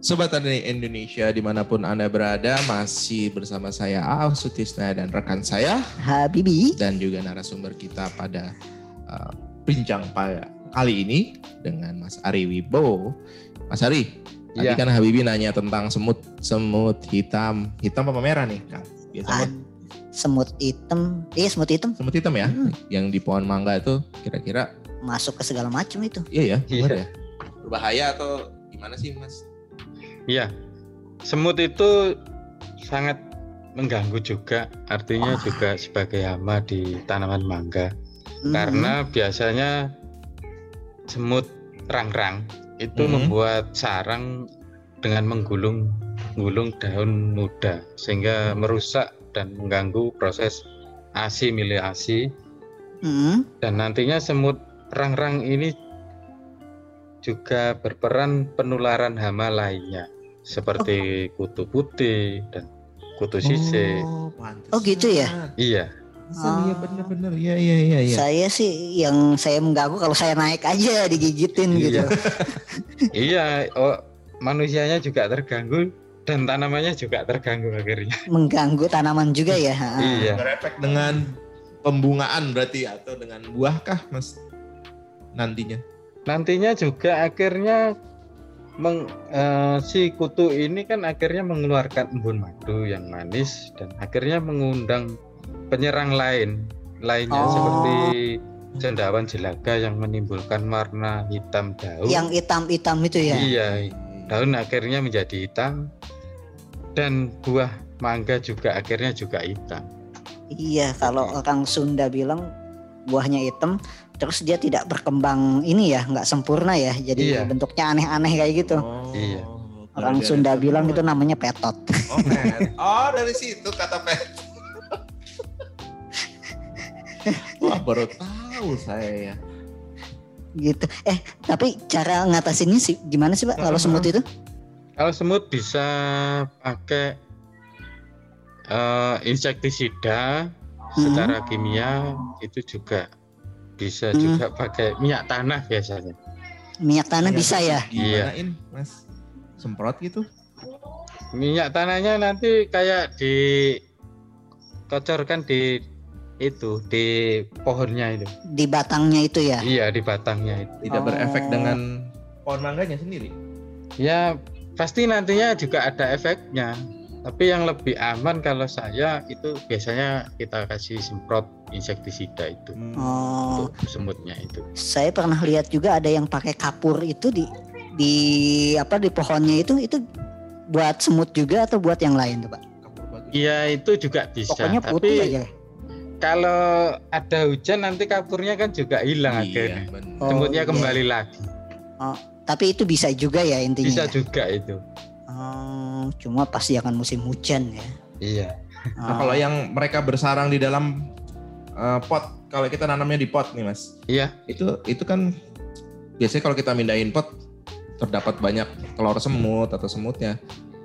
Sobat Tani Indonesia di mana pun Anda berada masih bersama saya Aal Sutisna dan rekan saya Habibi dan juga narasumber kita pada uh, bincang pada kali ini dengan Mas Ari Wibowo. Mas Ari, tadi Iya. kan Habibi nanya tentang semut semut hitam, hitam apa merah nih, Kang? Biasanya Ad- semut hitam, iya semut hitam semut hitam ya, Hmm. yang di pohon mangga itu kira-kira masuk ke segala macam itu. iya ya, Iya. ya. Berbahaya atau gimana sih, Mas? Iya, semut itu sangat mengganggu juga, artinya Wah. juga sebagai hama di tanaman mangga. Hmm. Karena biasanya semut rangrang itu Hmm. membuat sarang dengan menggulung gulung daun muda sehingga merusak dan mengganggu proses asimilasi Hmm. dan nantinya semut rangrang ini juga berperan penularan hama lainnya seperti kutu putih dan kutu sisik. Oh, pantesan. Oh, gitu ya? Iya, Iya Oh. bener-bener, iya iya iya. iya. Saya sih yang saya mengganggu kalau saya naik aja digigitin gitu. Iya. iya. Oh, manusianya juga terganggu dan tanamannya juga terganggu akhirnya. Mengganggu tanaman juga ya. Iya. Berefek dengan pembungaan berarti atau dengan buah kah, Mas? Nantinya. Nantinya juga akhirnya meng- eh, si kutu ini kan akhirnya mengeluarkan embun madu yang manis dan akhirnya mengundang penyerang lain lainnya Oh. seperti cendawan jelaga yang menimbulkan warna hitam daun. Yang hitam-hitam itu ya. Iya, daun akhirnya menjadi hitam dan buah mangga juga akhirnya juga hitam. Iya, kalau orang Sunda bilang buahnya hitam, terus dia tidak berkembang ini ya, nggak sempurna ya. Jadi Iya. bentuknya aneh-aneh kayak gitu. Oh, Iya. Orang dari Sunda itu bilang itu namanya petot. Oh, pet. oh, dari situ kata pet. Wah, baru tahu saya ya. gitu. Eh, tapi cara ngatasinnya sih gimana sih, Pak? Kalau semut itu? Kalau semut bisa pakai eh, insektisida secara kimia itu juga bisa Hmm. juga pakai minyak tanah biasanya. Minyak tanah Iya, bisa ya? Gimanain, Mas? Semprot gitu? Minyak tanahnya nanti kayak dikocorkan di itu di pohonnya itu. Di batangnya itu ya? Iya di batangnya itu. Tidak Oh. berefek dengan pohon mangganya sendiri. Ya pasti nantinya juga ada efeknya. Tapi yang lebih aman kalau saya itu biasanya kita kasih semprot insektisida itu Oh, untuk semutnya itu. saya pernah lihat juga ada yang pakai kapur itu di di apa di pohonnya itu itu buat semut juga atau buat yang lain tuh, Pak? Iya itu juga bisa. Pokoknya putih Tapi aja. kalau ada hujan nanti kapurnya kan juga hilang akhirnya. Iya, benar. Oh, Semutnya iya. kembali lagi. Tapi itu bisa juga ya intinya. Bisa ya? juga itu. Oh, cuma pasti akan musim hujan ya. Iya. Nah, kalau yang mereka bersarang di dalam uh, pot, kalau kita nanamnya di pot nih, Mas. Iya. Itu itu kan biasanya kalau kita mindahin pot terdapat banyak telur semut atau semutnya.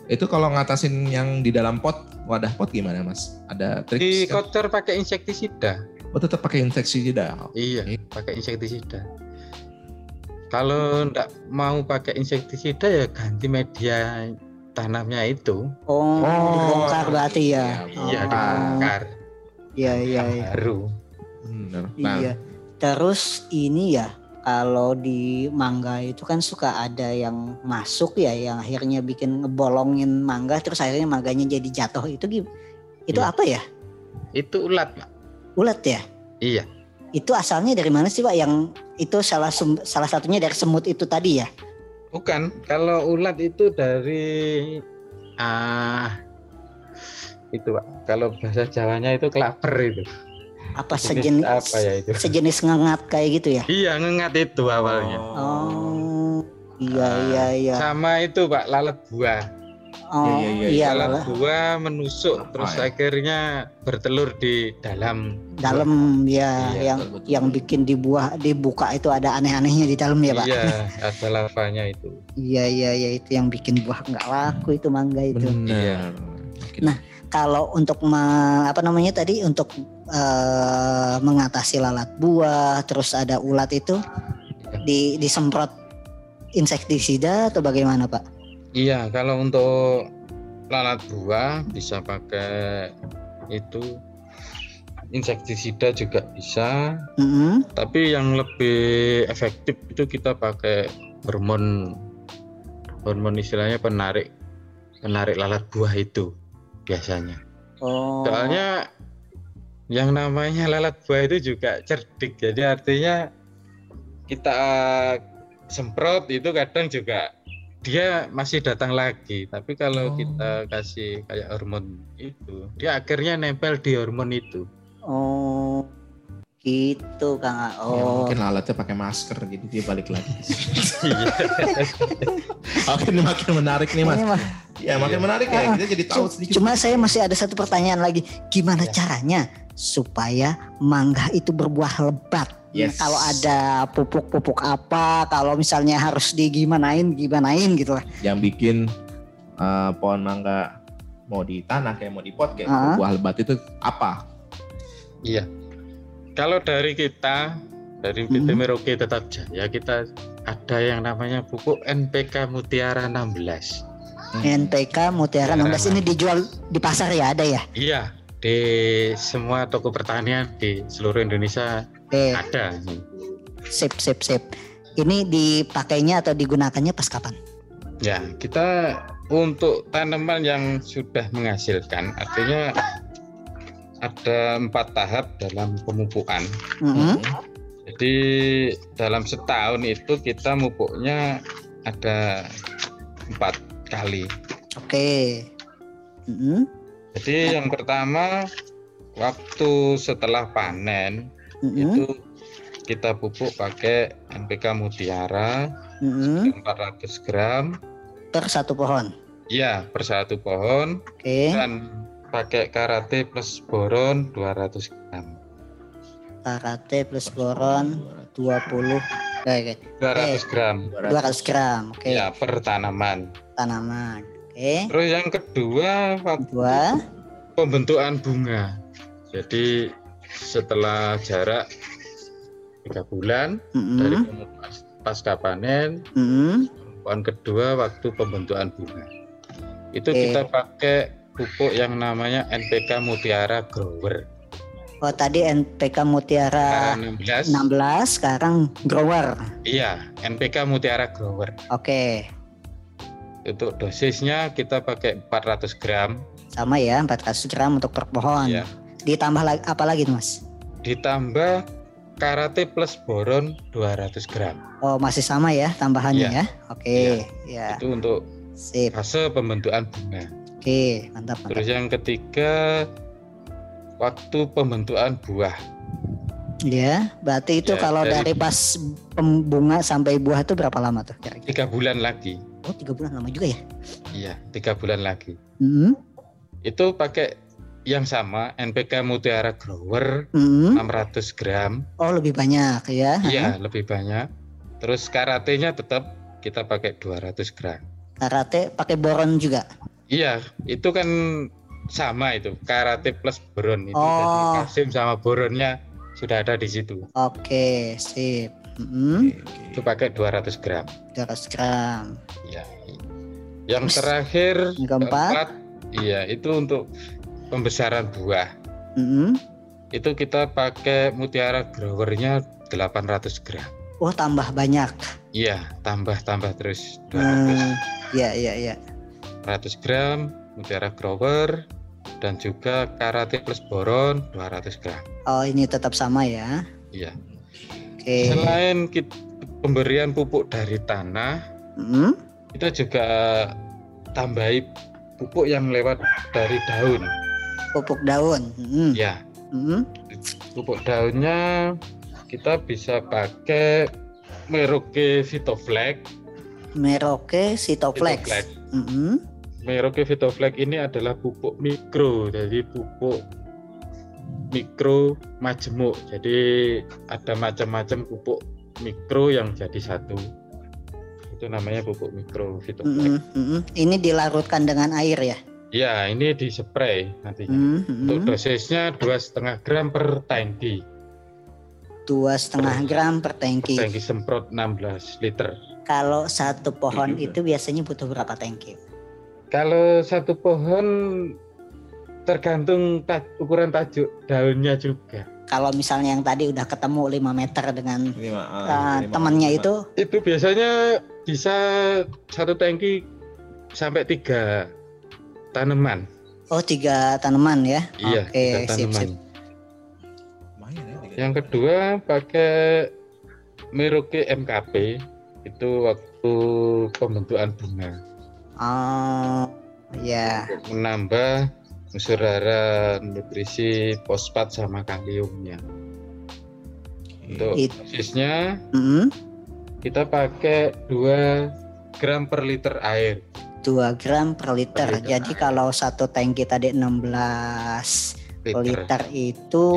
Itu kalau ngatasin yang di dalam pot, wadah pot gimana, Mas? Ada trik? Dikocor pakai insektisida. Oh, tetap pakai insektisida. Iya, pakai insektisida. Kalau ndak mau pakai insektisida ya ganti media tanamnya itu. Oh, dibongkar berarti ya. Iya, Oh, dibongkar. Iya, iya, iya. Baru. Benar. Nah, Iya. Terus ini ya, kalau di mangga itu kan suka ada yang masuk ya, yang akhirnya bikin ngebolongin mangga, terus akhirnya mangganya jadi jatuh. Itu itu Iya. apa ya? Itu ulat, Pak. Ulat ya? Iya. Itu asalnya dari mana sih pak? Yang itu salah sum- salah satunya dari semut itu tadi ya? Bukan, kalau ulat itu dari ah itu Pak. Kalau bahasa Jawanya itu kelaper itu. Apa Jenis sejenis apa ya itu? sejenis ngengat kayak gitu ya? Iya, ngengat itu awalnya. Oh, iya Ah, iya iya. Sama itu Pak, lalat buah. Oh, iya, iya, iya lalat lah. buah menusuk Apa terus ya? akhirnya bertelur di dalam. Dalam ya Iya, yang betul, betul. yang bikin dibuah dibuka itu ada aneh-anehnya di dalam ya pak? Iya, ada lavanya itu. Iya iya iya itu yang bikin buah nggak laku itu mangga itu. benar. Nah, Kalau untuk me- apa namanya tadi untuk eh, mengatasi lalat buah, terus ada ulat itu di disemprot insektisida atau bagaimana pak? Iya, kalau untuk lalat buah bisa pakai itu insektisida juga bisa, Mm-mm. tapi yang lebih efektif itu kita pakai hormon hormon istilahnya penarik penarik lalat buah itu biasanya. Oh. Soalnya yang namanya lalat buah itu juga cerdik, jadi artinya kita semprot itu kadang juga dia masih datang lagi. Tapi kalau Oh. kita kasih kayak hormon itu, dia akhirnya nempel di hormon itu. Oh. Gitu Kang. A. Ya, Oh. mungkin alatnya pakai masker jadi dia balik lagi. Iya. Oke, ini makin menarik nih mas. Ya makin menarik ya. Kita jadi tahu sedikit. Cuma saya masih ada satu pertanyaan lagi. Gimana Ya. caranya supaya mangga itu berbuah lebat? Yes. Kalau ada pupuk-pupuk apa, kalau misalnya harus digimanain, gimanain gitu lah. yang bikin eh, pohon mangga mau di tanah kayak mau di pot kayak Ah. buah lebat itu apa? Iya. Kalau dari kita dari PT Hmm. Merauke Tetap Jaya kita ada yang namanya pupuk NPK Mutiara 16. NPK Mutiara 16 ini dijual di pasar ya ada ya? Iya, di semua toko pertanian di seluruh Indonesia Oke, ada. sip sip sip. Ini dipakainya atau digunakannya pas kapan? Ya, kita untuk tanaman yang sudah menghasilkan, artinya ada empat tahap dalam pemupukan. Mm-mm. Jadi dalam setahun itu kita mupuknya ada empat kali. Oke. Mm-mm. Jadi yang pertama waktu setelah panen Mm-mm. itu kita pupuk pakai NPK Mutiara Mm-mm. 400 gram, Per satu pohon. ya per satu pohon Oke. dan pakai karate plus boron 200 gram. Karate plus boron 20 Oke, 200 gram 200 gram. Oke, ya per tanaman. tanaman. Oke. Terus yang kedua waktu Dua. pembentukan bunga. Jadi setelah jarak tiga bulan dari Mm-mm. pemupukan pasca panen, Mm-mm. pohon kedua waktu pembentukan bunga. Itu Oke. kita pakai pupuk yang namanya NPK Mutiara Grower. Oh tadi NPK Mutiara Karena 16. 16 sekarang grower. Iya, NPK Mutiara Grower. Oke. Untuk dosisnya kita pakai 400 gram. Sama ya 400 gram untuk per pohon. Iya. Ditambah lagi apa lagi Mas? Ditambah karate plus boron 200 gram. Oh masih sama ya tambahannya Iya. ya. Oke. Ya. Itu untuk Sip. fase pembentukan bunga. Oke, mantap mantap. Terus yang ketiga waktu pembentukan buah. Ya, berarti itu Ya, kalau dari- dari pas pembunga sampai buah itu berapa lama tuh kira-kira? Tiga bulan lagi. Oh tiga bulan lama juga ya? Iya, tiga bulan lagi. Hmm. Itu pakai yang sama NPK Mutiara Grower Hmm. 600 gram. Oh lebih banyak ya? Iya, lebih banyak. Terus karatenya tetap kita pakai 200 gram. Karate pakai boron juga. Iya, itu kan sama itu karate plus boron itu. Oh. Kalsium sama boronnya sudah ada di situ. Oke, sip. Hmm. Oke, oke. Itu pakai 200 gram. 200 gram. Iya. Yang terakhir yang keempat? iya itu untuk pembesaran buah. Hmm. Itu kita pakai mutiara growernya 800 gram. Oh tambah banyak. Iya, tambah-tambah terus 200. Hmm. Iya iya iya. 100 gram mutiara grower dan juga karate plus boron 200 gram. Oh ini tetap sama ya? Iya. Oke. Selain pemberian pupuk dari tanah, Hmm. kita juga tambahi pupuk yang lewat dari daun. Pupuk daun. Hmm. Ya, Hmm. pupuk daunnya kita bisa pakai Merauke Vitoflex. Sitoflex. Vitoflex. Hmm. Merauke Vitoflex ini adalah pupuk mikro, jadi pupuk mikro majemuk. Jadi ada macam-macam pupuk mikro yang jadi satu. Itu namanya pupuk mikro Vitoflex. Hmm. Hmm. Ini dilarutkan dengan air ya? Ya, ini di spray nantinya. Hmm. Untuk dosisnya dua setengah gram per tangki. Dua setengah gram per tangki. Tangki semprot 16 liter. Kalau satu pohon juga. itu biasanya butuh berapa tangki? Kalau satu pohon tergantung ta- ukuran tajuk daunnya juga. Kalau misalnya yang tadi udah ketemu 5 meter dengan uh, temannya itu, Itu biasanya bisa satu tangki sampai tiga tanaman. oh tiga tanaman ya? Iya, Oke, tiga sip, tanaman. sip. Lumayan ya. Yang kedua pakai Merauke MKP itu waktu pembentukan bunga Oh, ya. untuk menambah unsur hara nutrisi fosfat sama kaliumnya. Untuk It- dosisnya Mm, kita pakai 2 gram per liter air. 2 gram per liter. Per liter. Jadi kalau satu tangki tadi 16 Liter, liter itu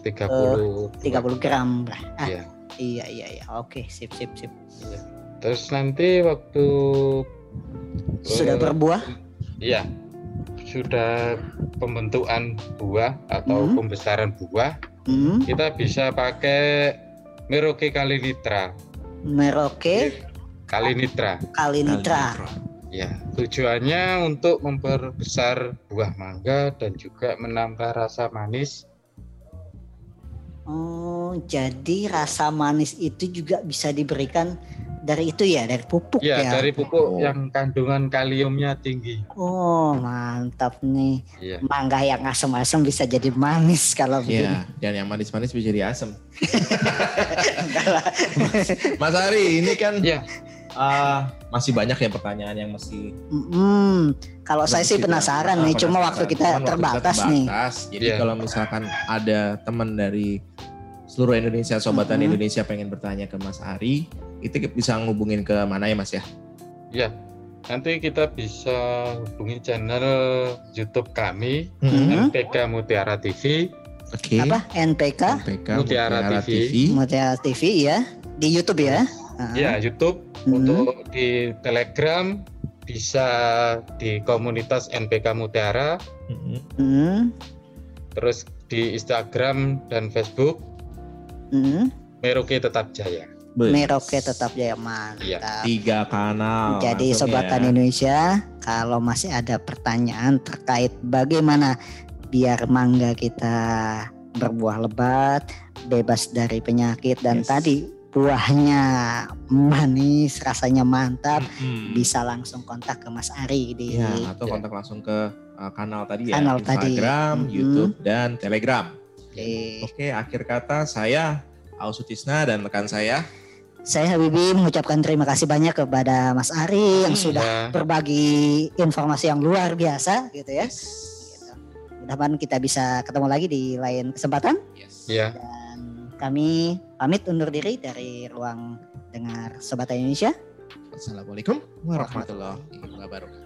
30. 30 gram. Ah, Iya. iya iya iya. Oke, sip sip sip. Terus nanti waktu Sudah eh, berbuah? Iya. Sudah pembentukan buah atau Hmm. pembesaran buah, Hmm, kita bisa pakai Merauke Kalinitra. Merauke Kalinitra. Kalinitra. Ya, tujuannya untuk memperbesar buah mangga dan juga menambah rasa manis. Oh, jadi rasa manis itu juga bisa diberikan dari itu ya, dari pupuk Ya, ya. dari pupuk Oh. yang kandungan kaliumnya tinggi. Oh, mantap nih. Iya. Mangga yang asam-asam bisa jadi manis kalau begini. Iya, dan yang manis-manis bisa jadi lah. Mas Ari, ini kan Iya. ah, masih banyak ya pertanyaan yang masih Mm-mm. Kalau saya sih kita- penasaran nih, cuma waktu kita Cuman waktu terbatas nih. terbatas. Jadi Iya. kalau misalkan ada teman dari seluruh Indonesia, sobatan Mhm. Indonesia pengen bertanya ke Mas Ari, itu bisa ngubungin ke mana ya Mas ya? Ya. Nanti kita bisa hubungi channel YouTube kami Mhm. NPK Mutiara TV. Oke. Apa? NPK MPK Mutiara TV. Mutiara TV ya di YouTube ya. Ah. Ya, YouTube Mhm. untuk di Telegram bisa di komunitas NPK Mutiara. Hmm. terus di Instagram dan Facebook Hmm. Merauke Tetap Jaya. Merauke tetap jaya Iya. mantap. Tiga kanal. Jadi sobatan ya. Indonesia, kalau masih ada pertanyaan terkait bagaimana biar mangga kita berbuah lebat, bebas dari penyakit dan Yes. tadi buahnya manis, rasanya mantap, Mhm. bisa langsung kontak ke Mas Ari di Ya, atau kontak langsung ke uh, kanal tadi ya, Kanal tadi. Instagram, Mhm. YouTube, dan Telegram. Oke, akhir kata saya Ausutisna dan rekan saya. Saya Habibi mengucapkan terima kasih banyak kepada Mas Ari yang Hmm, sudah Ya, berbagi informasi yang luar biasa gitu ya. Yes. Gitu. Mudah-mudahan kita bisa ketemu lagi di lain kesempatan. Yes. ya. Dan kami pamit undur diri dari ruang dengar Sobat Indonesia. Assalamualaikum warahmatullahi wabarakatuh.